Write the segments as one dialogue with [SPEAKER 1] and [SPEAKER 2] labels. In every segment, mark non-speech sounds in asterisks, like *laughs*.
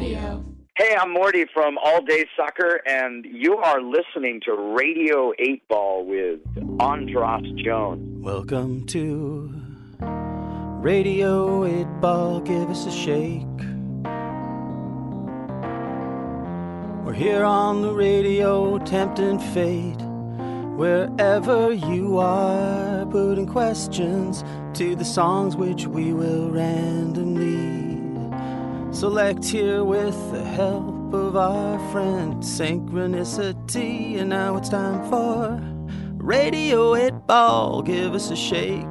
[SPEAKER 1] Radio.
[SPEAKER 2] Hey, I'm Morty from All Day Sucker, and you are listening to Radio 8 Ball with Andras Jones.
[SPEAKER 3] Welcome to Radio 8 Ball, give us a shake. We're here on the radio, tempting fate. Wherever you are, putting questions to the songs which we will randomly select here with the help of our friend Synchronicity. And now it's time for Radio 8 Ball, give us a shake.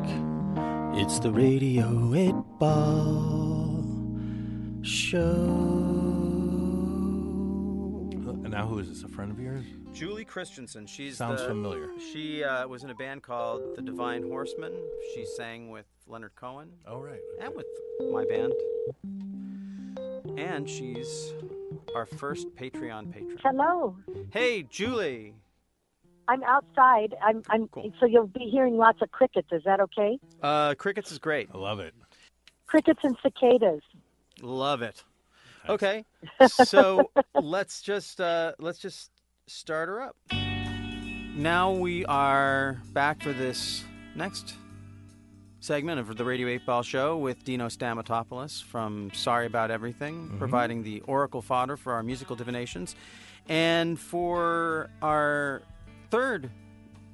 [SPEAKER 3] It's the Radio 8 Ball Show.
[SPEAKER 4] And now who is this? A friend of yours?
[SPEAKER 3] Julie Christensen. She's
[SPEAKER 4] Sounds
[SPEAKER 3] the-
[SPEAKER 4] familiar.
[SPEAKER 3] She uh, was in a band called The Divine Horsemen. She sang with Leonard Cohen
[SPEAKER 4] Oh right.
[SPEAKER 3] and with my band. And she's our first Patreon patron.
[SPEAKER 5] Hello.
[SPEAKER 3] Hey, Julie.
[SPEAKER 5] I'm outside. I'm I'm
[SPEAKER 3] Cool.
[SPEAKER 5] so you'll be hearing lots of crickets. Is that okay?
[SPEAKER 3] Uh, crickets is great.
[SPEAKER 4] I love it.
[SPEAKER 5] Crickets and cicadas.
[SPEAKER 3] Love it. Okay, *laughs* so let's just uh, let's just start her up. Now we are back for this next segment of the Radio 8 Ball Show with Dino Stamatopoulos from Sorry About Everything, mm-hmm. providing the oracle fodder for our musical divinations. And for our third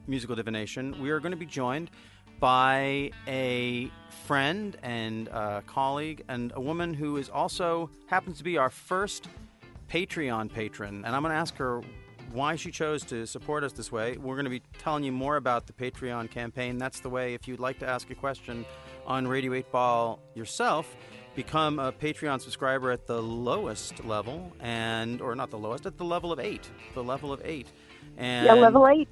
[SPEAKER 3] musical divination, we are going to be joined by a friend and a colleague and a woman who is also happens to be our first Patreon patron. And I'm going to ask her why she chose to support us this way. We're going to be telling you more about the Patreon campaign. That's the way, if you'd like to ask a question on Radio 8 Ball yourself, become a Patreon subscriber at the lowest level, and or not the lowest, at the level of eight. The level of eight. And
[SPEAKER 5] yeah, level eight.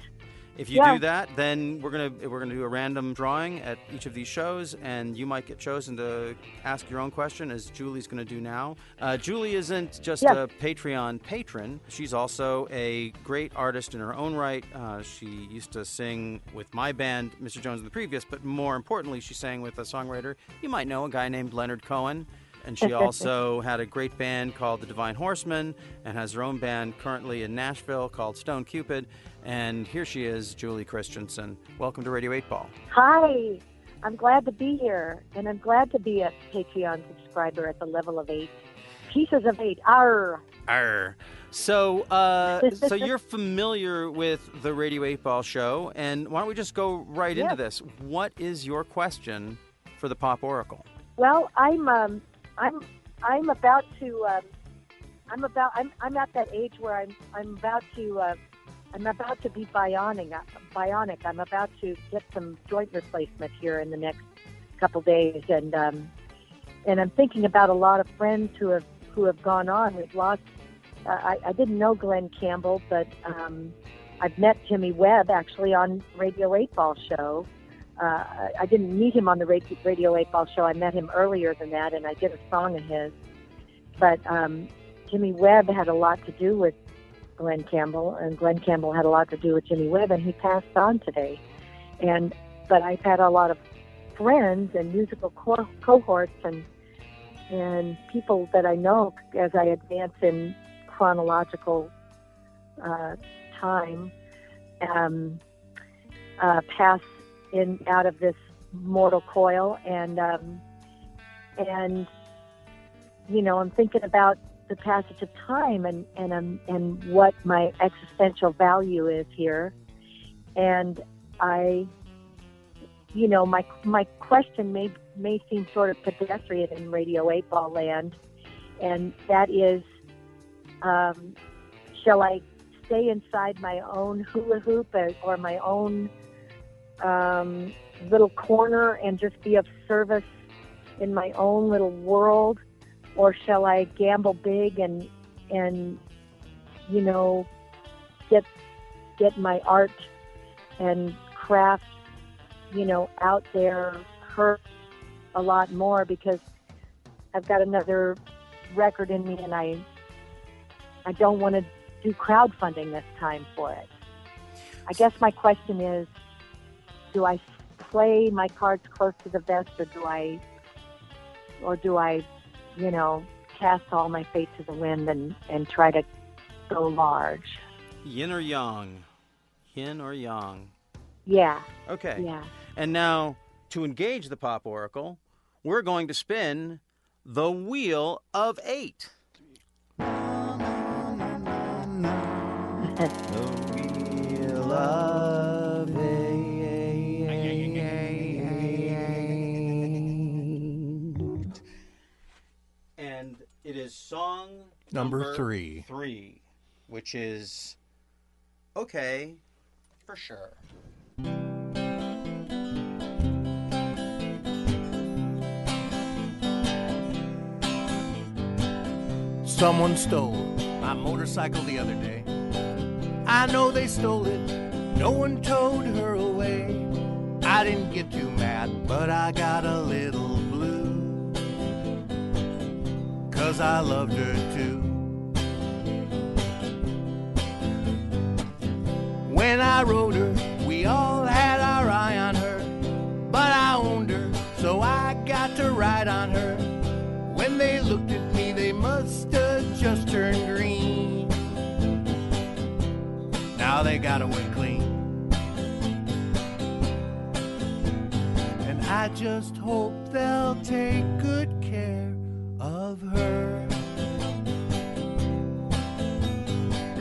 [SPEAKER 3] If you
[SPEAKER 5] Yeah.
[SPEAKER 3] do that, then we're gonna we're gonna do a random drawing at each of these shows, and you might get chosen to ask your own question, as Julie's gonna do now. Uh, Julie isn't just
[SPEAKER 5] Yeah.
[SPEAKER 3] a Patreon patron; she's also a great artist in her own right. Uh, she used to sing with my band, Mr. Jones, in the previous, but more importantly, she sang with a songwriter you might know, a guy named Leonard Cohen. And she *laughs* also had a great band called the Divine Horsemen and has her own band currently in Nashville called Stone Cupid. And here she is, Julie Christensen. Welcome to Radio 8 Ball.
[SPEAKER 5] Hi. I'm glad to be here, and I'm glad to be a Patreon subscriber at the level of eight. Pieces of eight. Arr.
[SPEAKER 3] Arr. So, uh, so you're *laughs* familiar with the Radio 8 Ball show, and why don't we just go right into this? What is your question for the Pop Oracle?
[SPEAKER 5] Well, I'm um, I'm I'm about to um, I'm about I'm I'm at that age where I'm I'm about to uh, I'm about to be bionic. Bionic. I'm about to get some joint replacement here in the next couple days, and um, and I'm thinking about a lot of friends who have who have gone on. We've lost. Uh, I, I didn't know Glen Campbell, but um, I've met Jimmy Webb actually on Radio Eight Ball Show. Uh, I- didn't meet him on the Radio, Radio 8 Ball show. I met him earlier than that, and I did a song of his. But um, Jimmy Webb had a lot to do with Glen Campbell, and Glen Campbell had a lot to do with Jimmy Webb, and he passed on today. And but I've had a lot of friends and musical co- cohorts and and people that I know as I advance in chronological uh, time um, uh, pass in out of this mortal coil and um, and you know I'm thinking about the passage of time and and um, and what my existential value is here. And I you know my my question may may seem sort of pedestrian in radio 8 ball land. And that is um, shall I stay inside my own hula hoop or- or my own um, little corner and just be of service in my own little world, or shall I gamble big and and you know get get my art and craft you know out there hurt a lot more because I've got another record in me and I I don't want to do crowdfunding this time for it. I guess my question is do I play my cards close to the vest or do I or do I, you know, cast all my fate to the wind and and try to go large.
[SPEAKER 3] Yin or yang? Yin or yang?
[SPEAKER 5] Yeah,
[SPEAKER 3] Okay.
[SPEAKER 5] yeah.
[SPEAKER 3] And now, to engage the Pop Oracle, we're going to spin the Wheel of Eight. Song
[SPEAKER 1] Number three.
[SPEAKER 3] Three, which is okay for sure.
[SPEAKER 1] Someone stole my motorcycle the other day. I know they stole it. No one towed her away. I didn't get too mad, but I got a little Cause I loved her too. When I rode her, we all had our eye on her. But I owned her, so I got to ride on her. When they looked at me, they must have just turned green. Now they got away clean. And I just hope they'll take good care of her.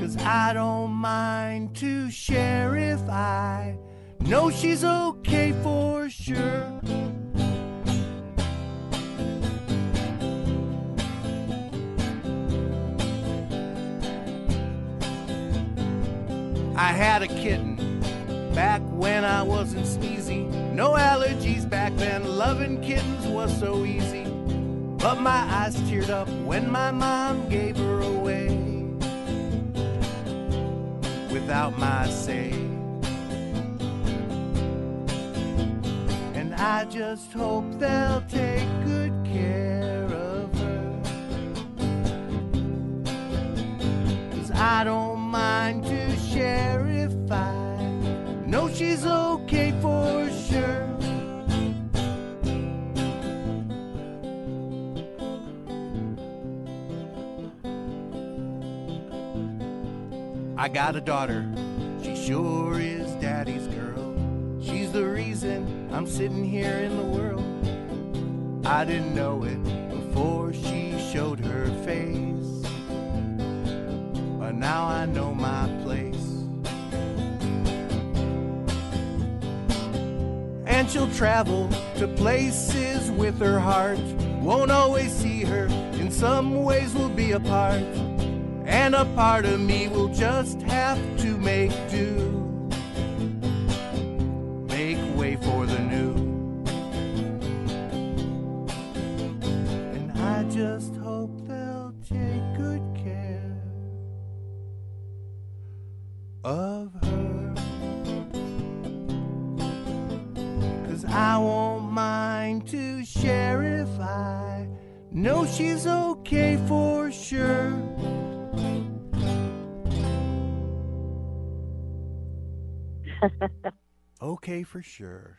[SPEAKER 1] Cause I don't mind to share if I know she's okay for sure. I had a kitten back when I wasn't sneezy. No allergies back then, loving kittens was so easy. But my eyes teared up when my mom gave her away without my say. And I just hope they'll take good care of her. Cause I don't mind to share if I know she's okay for I got a daughter, she sure is daddy's girl. She's the reason I'm sitting here in the world. I didn't know it before she showed her face. But now I know my place. And she'll travel to places with her heart. Won't always see her, in some ways we'll be apart. And a part of me will just have okay for sure.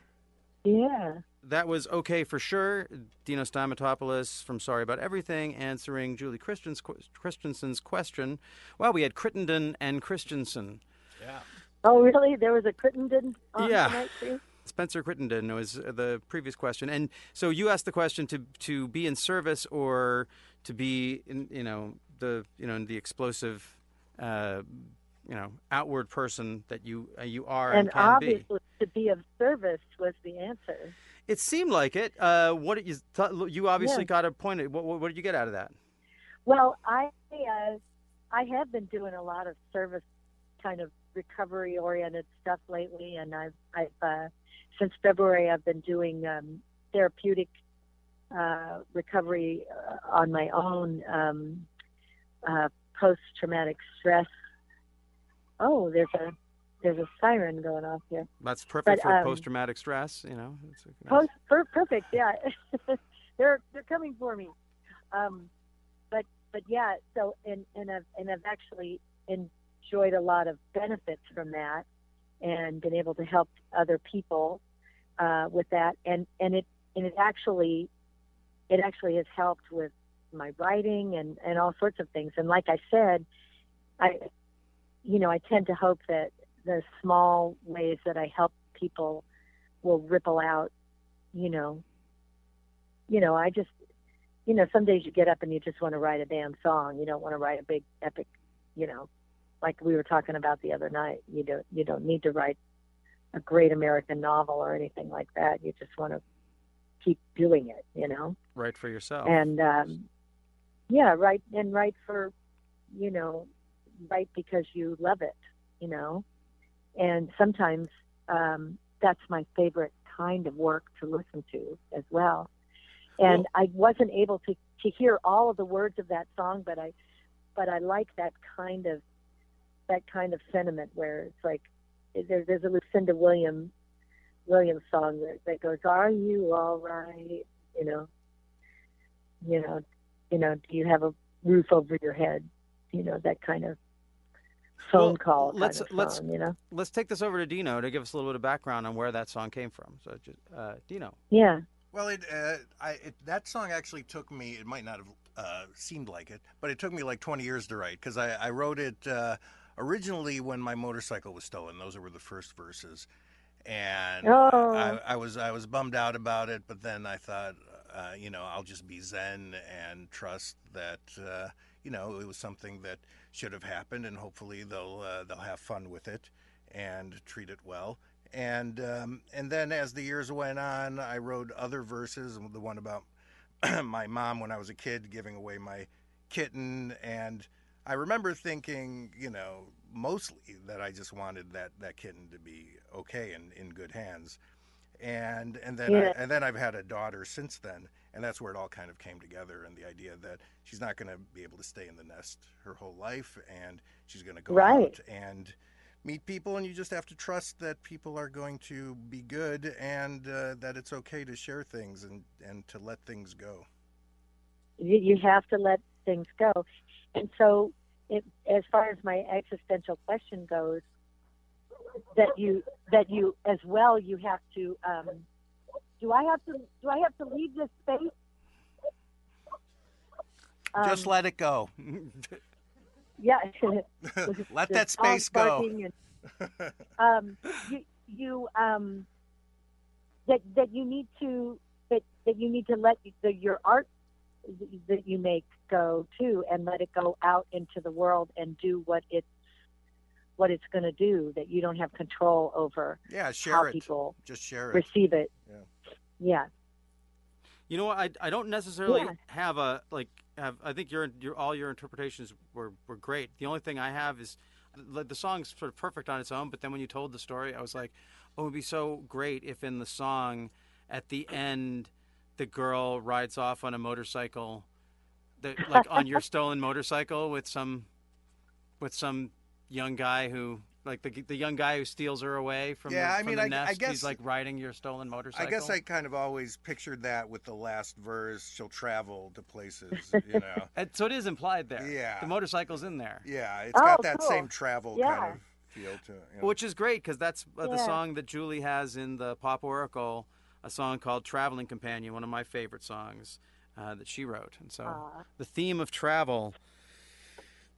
[SPEAKER 5] Yeah.
[SPEAKER 3] That was okay for sure. Dino Stamatopoulos from Sorry About Everything answering Julie Christians, Christensen's question. Well, we had Crittenden and Christensen. Yeah.
[SPEAKER 5] Oh, really? There was a Crittenden on
[SPEAKER 3] Yeah.
[SPEAKER 5] tonight too.
[SPEAKER 3] Spencer Crittenden was the previous question, and so you asked the question to to be in service or to be in you know the you know the explosive, uh, you know outward person that you uh, you are and,
[SPEAKER 5] and
[SPEAKER 3] can be.
[SPEAKER 5] obviously, to be of service was the answer.
[SPEAKER 3] It seemed like it. Uh, what did you th- you obviously
[SPEAKER 5] Yeah.
[SPEAKER 3] got a point. What, what, what did you get out of that?
[SPEAKER 5] Well, I uh, I have been doing a lot of service kind of recovery oriented stuff lately, and I've I've uh, since February I've been doing um, therapeutic uh, recovery uh, on my own um, uh, post traumatic stress. Oh, there's a there's a siren going off here.
[SPEAKER 3] That's perfect
[SPEAKER 5] But,
[SPEAKER 3] for
[SPEAKER 5] um,
[SPEAKER 3] post traumatic stress. You know. It's a-
[SPEAKER 5] Post, per, perfect, yeah. *laughs* they're they're coming for me. Um, but but yeah, so and and I've and I've actually enjoyed a lot of benefits from that, and been able to help other people uh, with that, and and it and it actually it actually has helped with my writing and and all sorts of things. And like I said, I you know I tend to hope that the small ways that I help people will ripple out. You know, you know I just you know some days you get up and you just want to write a damn song. You don't want to write a big epic. You know, like we were talking about the other night. You don't you don't need to write a great American novel or anything like that. You just want to keep doing it, you know.
[SPEAKER 3] Right for yourself.
[SPEAKER 5] And um, yeah, right and right for, you know, right because you love it, you know. And sometimes um, that's my favorite kind of work to listen to as well. And I wasn't able to to hear all of the words of that song, but I but I like that kind of that kind of sentiment where it's like there, there's a Lucinda Williams Williams song that, that goes, "Are you all right?" You know, you know, you know, do you have a roof over your head? You know, that kind of phone
[SPEAKER 3] Well,
[SPEAKER 5] call.
[SPEAKER 3] let's-
[SPEAKER 5] kind of
[SPEAKER 3] let's-
[SPEAKER 5] song, you know.
[SPEAKER 3] Let's take this over to Dino to give us a little bit of background on where that song came from. So, just, uh, Dino.
[SPEAKER 5] Yeah.
[SPEAKER 1] Well, it, uh, I, it, that song actually took me. It might not have uh, seemed like it, but it took me like 20 years to write because I, I wrote it uh, originally when my motorcycle was stolen. Those were the first verses, and
[SPEAKER 5] Oh.
[SPEAKER 1] I, I was I was bummed out about it. But then I thought, uh, you know, I'll just be zen and trust that uh, you know it was something that should have happened, and hopefully they'll uh, they'll have fun with it and treat it well. And um, and then as the years went on, I wrote other verses. The one about *clears throat* my mom when I was a kid giving away my kitten, and I remember thinking, you know, mostly that I just wanted that that kitten to be okay and in good hands. And and then
[SPEAKER 5] Yeah.
[SPEAKER 1] I, and then I've had a daughter since then, and that's where it all kind of came together. And the idea that she's not going to be able to stay in the nest her whole life, and she's going to go
[SPEAKER 5] Right.
[SPEAKER 1] out and meet people, and you just have to trust that people are going to be good, and uh, that it's okay to share things and and to let things go.
[SPEAKER 5] you, you have to let things go. And so, it, as far as my existential question goes, that you that you as well you have to. Um, do I have to? Do I have to leave this space?
[SPEAKER 1] just
[SPEAKER 5] Um,
[SPEAKER 1] let it go. *laughs*
[SPEAKER 5] yeah. *laughs*
[SPEAKER 1] let that space go.
[SPEAKER 5] And, um, you you um that that you need to that that you need to let the, your art that you make go too and let it go out into the world and do what it's what it's going to do that you don't have control over
[SPEAKER 1] Yeah,
[SPEAKER 5] how
[SPEAKER 1] share it.
[SPEAKER 5] people
[SPEAKER 1] Just share it.
[SPEAKER 5] receive it
[SPEAKER 1] Yeah.
[SPEAKER 5] Yeah
[SPEAKER 3] You know, what? I I don't necessarily
[SPEAKER 5] Yeah.
[SPEAKER 3] have a like have. I think your your all your interpretations were were great. The only thing I have is the, the song's sort of perfect on its own. But then when you told the story, I was like, oh, it would be so great if in the song, at the end, the girl rides off on a motorcycle, that like on your *laughs* stolen motorcycle with some, with some young guy who. Like the the young guy who steals her away from
[SPEAKER 1] Yeah,
[SPEAKER 3] the,
[SPEAKER 1] I
[SPEAKER 3] from
[SPEAKER 1] mean,
[SPEAKER 3] the
[SPEAKER 1] I- I
[SPEAKER 3] nest.
[SPEAKER 1] guess-
[SPEAKER 3] he's like riding your stolen motorcycle.
[SPEAKER 1] I guess I kind of always pictured that with the last verse. She'll travel to places, you know. *laughs*
[SPEAKER 3] And so it is implied there.
[SPEAKER 1] Yeah.
[SPEAKER 3] The motorcycle's in there.
[SPEAKER 1] Yeah, it's
[SPEAKER 5] Oh,
[SPEAKER 1] got that
[SPEAKER 5] cool.
[SPEAKER 1] same travel
[SPEAKER 5] Yeah.
[SPEAKER 1] kind of feel to it. you know.
[SPEAKER 3] Which is great because that's uh, the song that Julie has in the Pop Oracle, a song called Traveling Companion, one of my favorite songs uh, that she wrote. And so
[SPEAKER 5] Aw.
[SPEAKER 3] the theme of travel,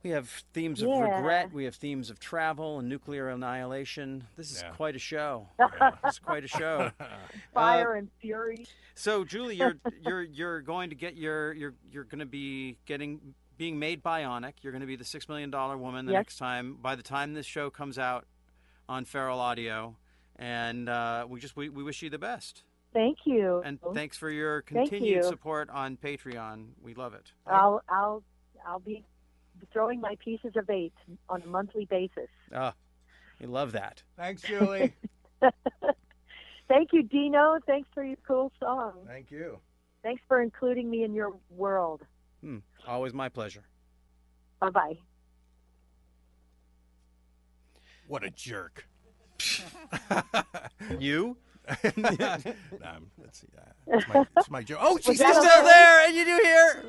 [SPEAKER 3] we have themes of
[SPEAKER 5] Yeah.
[SPEAKER 3] regret, we have themes of travel and nuclear annihilation. This is
[SPEAKER 1] Yeah.
[SPEAKER 3] quite a show. *laughs*
[SPEAKER 1] Yeah.
[SPEAKER 3] This is quite a show. *laughs*
[SPEAKER 5] fire and fury
[SPEAKER 3] So Julie, you're *laughs* you're you're going to get your you're you're going to be getting being made bionic. You're going to be the six million dollar woman the
[SPEAKER 5] Yes.
[SPEAKER 3] next time. By the time this show comes out on Feral Audio, and uh, we just we, we wish you the best.
[SPEAKER 5] thank you
[SPEAKER 3] And thanks for your
[SPEAKER 5] Thank
[SPEAKER 3] continued
[SPEAKER 5] you.
[SPEAKER 3] support on Patreon. We love it.
[SPEAKER 5] i'll i'll i'll be throwing my pieces of eight on a monthly basis
[SPEAKER 3] Ah, we love that.
[SPEAKER 1] Thanks, Julie. *laughs*
[SPEAKER 5] Thank you, Dino. Thanks for your cool song.
[SPEAKER 1] Thank you.
[SPEAKER 5] Thanks for including me in your world.
[SPEAKER 3] Hmm, always my pleasure.
[SPEAKER 5] Bye bye.
[SPEAKER 1] What a jerk. *laughs*
[SPEAKER 3] You? *laughs*
[SPEAKER 1] nah, let's see. Uh, *laughs* it's, my, it's my joke. Oh, she's
[SPEAKER 5] that
[SPEAKER 1] still
[SPEAKER 5] okay?
[SPEAKER 1] there, and you do hear.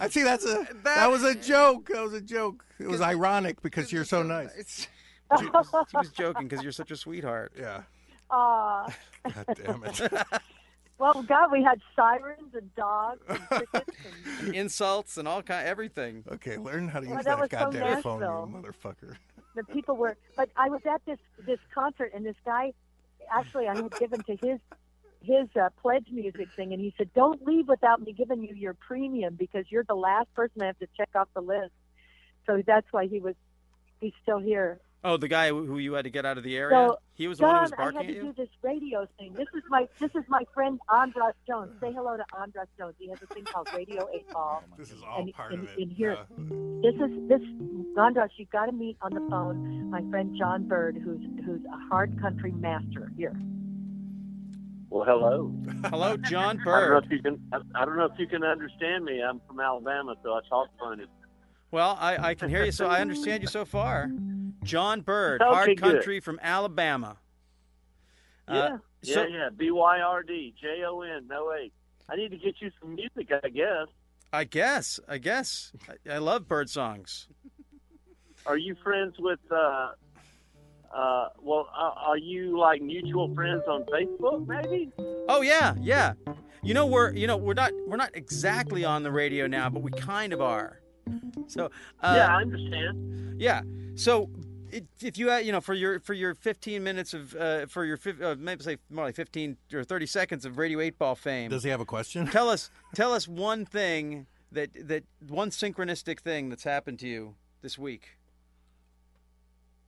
[SPEAKER 1] I see. That's a. *laughs* That was a joke. That was a joke. It was ironic because you're so nice.
[SPEAKER 3] It's, she, she was joking because you're such a sweetheart.
[SPEAKER 1] Yeah.
[SPEAKER 5] Aw.
[SPEAKER 1] God damn it.
[SPEAKER 5] Well, God, we had sirens and dogs and crickets and
[SPEAKER 3] Insults and all kind, of everything.
[SPEAKER 1] Okay, learn how to
[SPEAKER 5] Well,
[SPEAKER 1] use
[SPEAKER 5] that
[SPEAKER 1] that,
[SPEAKER 5] was so
[SPEAKER 1] goddamn phone, you motherfucker.
[SPEAKER 5] the people were. But I was at this this concert, and this guy, actually, I had given to his his uh, pledge music thing, and he said, "Don't leave without me giving you your premium because you're the last person I have to check off the list." So that's why he was. He's still here.
[SPEAKER 3] Oh, the guy who you had to get out of the area.
[SPEAKER 5] So,
[SPEAKER 3] he was the one who
[SPEAKER 5] John,
[SPEAKER 3] was
[SPEAKER 5] I had
[SPEAKER 3] barking
[SPEAKER 5] to
[SPEAKER 3] at
[SPEAKER 5] do this radio thing. This is my this is my friend Andras Jones. Say hello to Andras Jones. He has a thing called Radio Eight Ball. *laughs*
[SPEAKER 1] This is all
[SPEAKER 5] And-
[SPEAKER 1] part
[SPEAKER 5] and-
[SPEAKER 1] of it.
[SPEAKER 5] and here-
[SPEAKER 1] Uh,
[SPEAKER 5] This is this Andras. You've got to meet on the phone my friend Jon Byrd, who's who's a hard country master. Here,
[SPEAKER 4] Well, hello.
[SPEAKER 3] Hello, Jon Byrd.
[SPEAKER 4] I don't know if you can. I, I don't know if you can understand me. I'm from Alabama, so I talk funny.
[SPEAKER 3] Well, I, I can hear you, so I understand you so far. Jon Byrd,
[SPEAKER 4] Okay,
[SPEAKER 3] hard
[SPEAKER 4] good.
[SPEAKER 3] country from Alabama.
[SPEAKER 4] Yeah,
[SPEAKER 3] Uh,
[SPEAKER 4] yeah,
[SPEAKER 3] so-
[SPEAKER 4] yeah. B Y R D J O N. No A. I need to get you some music, I guess.
[SPEAKER 3] I guess. I guess. I, I love bird songs.
[SPEAKER 4] Are you friends with? uh uh Well, uh, are you like mutual friends on Facebook? Maybe.
[SPEAKER 3] Oh yeah, yeah. You know we're you know we're not we're not exactly on the radio now, but we kind of are. So uh,
[SPEAKER 4] yeah, I understand.
[SPEAKER 3] Yeah. So if you had, you know, for your for your 15 minutes of uh, for your fif- uh, maybe say more like 15 or 30 seconds of Radio 8 Ball fame,
[SPEAKER 1] does he have a question?
[SPEAKER 3] tell us tell us one thing that that one synchronistic thing that's happened to you this week.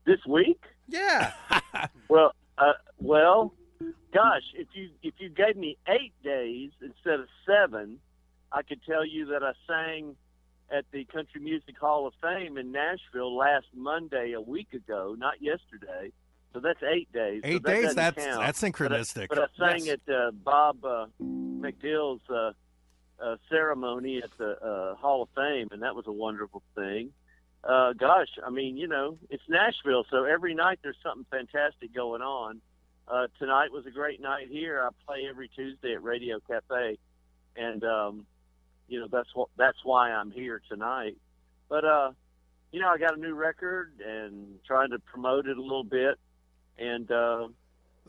[SPEAKER 4] This week.
[SPEAKER 3] Yeah. *laughs*
[SPEAKER 4] Well, uh, well, gosh, if you if you gave me eight days instead of seven, I could tell you that I sang at the Country Music Hall of Fame in Nashville last Monday a week ago, not yesterday. So that's eight days. So
[SPEAKER 1] Eight
[SPEAKER 4] that
[SPEAKER 1] days? That's
[SPEAKER 4] count.
[SPEAKER 1] that's synchronistic.
[SPEAKER 4] But I sang
[SPEAKER 3] Yes.
[SPEAKER 4] at uh, Bob uh, McDill's uh, uh, ceremony at the uh, Hall of Fame, and that was a wonderful thing. Uh, gosh, I mean, you know, it's Nashville, so every night there's something fantastic going on. Uh, tonight was a great night here. I play every Tuesday at Radio Cafe, and um, you know that's what that's why I'm here tonight. But uh, you know, I got a new record and trying to promote it a little bit, and uh,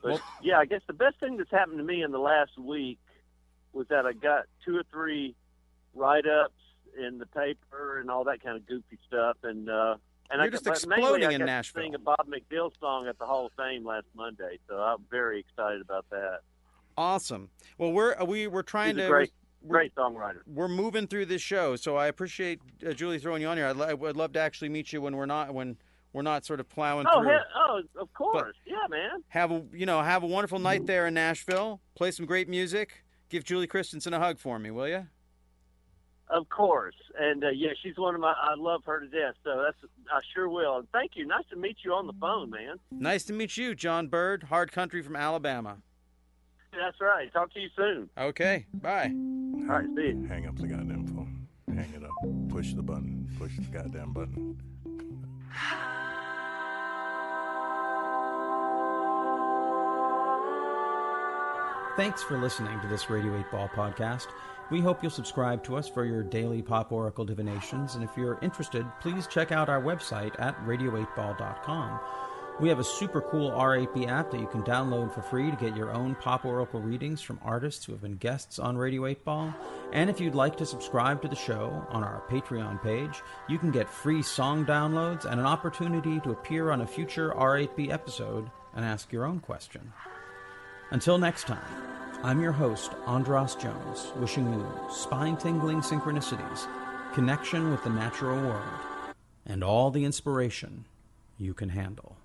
[SPEAKER 4] but
[SPEAKER 3] Well-
[SPEAKER 4] yeah, I guess the best thing that's happened to me in the last week was that I got two or three write-ups in the paper and all that kind of goofy stuff, and uh, and
[SPEAKER 3] You're
[SPEAKER 4] I
[SPEAKER 3] just exploding
[SPEAKER 4] I
[SPEAKER 3] in Nashville.
[SPEAKER 4] Sing a Bob McDill song at the Hall of Fame last Monday, so I'm very excited about that.
[SPEAKER 3] awesome. Well, we're we we're trying
[SPEAKER 4] He's
[SPEAKER 3] to
[SPEAKER 4] great, songwriter.
[SPEAKER 3] we're moving through this show, so I appreciate uh, Julie throwing you on here. I'd, lo- I would love to actually meet you when we're not when we're not sort of plowing
[SPEAKER 4] Oh,
[SPEAKER 3] through.
[SPEAKER 4] he- oh, of course, yeah, man.
[SPEAKER 3] have a you know have a wonderful night there in Nashville. Play some great music. Give Julie Christensen a hug for me, will you?
[SPEAKER 4] Of course, and uh, yeah, she's one of my. I love her to death, so that's I sure will. And thank you. Nice to meet you on the phone, man.
[SPEAKER 3] Nice to meet you, Jon Byrd, hard country from Alabama.
[SPEAKER 4] That's right. Talk to you soon.
[SPEAKER 3] Okay, bye.
[SPEAKER 4] All right, see you.
[SPEAKER 1] Hang up the goddamn phone. Hang it up. Push the button. Push the goddamn button.
[SPEAKER 3] Thanks for listening to this Radio 8 Ball podcast. We hope you'll subscribe to us for your daily pop oracle divinations, and if you're interested, please check out our website at radio8ball.com. We have a super cool R8B app that you can download for free to get your own pop oracle readings from artists who have been guests on Radio 8 Ball. And if you'd like to subscribe to the show on our Patreon page, you can get free song downloads and an opportunity to appear on a future R8B episode and ask your own question. Until next time, I'm your host, Andras Jones, wishing you spine tingling synchronicities, connection with the natural world, and all the inspiration you can handle.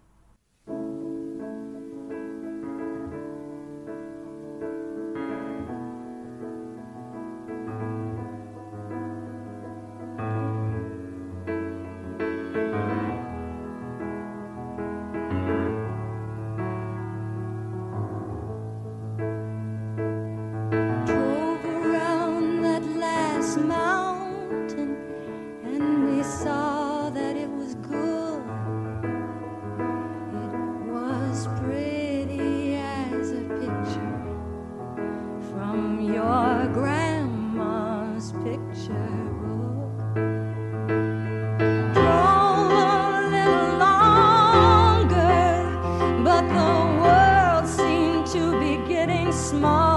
[SPEAKER 6] The world seemed to be getting smaller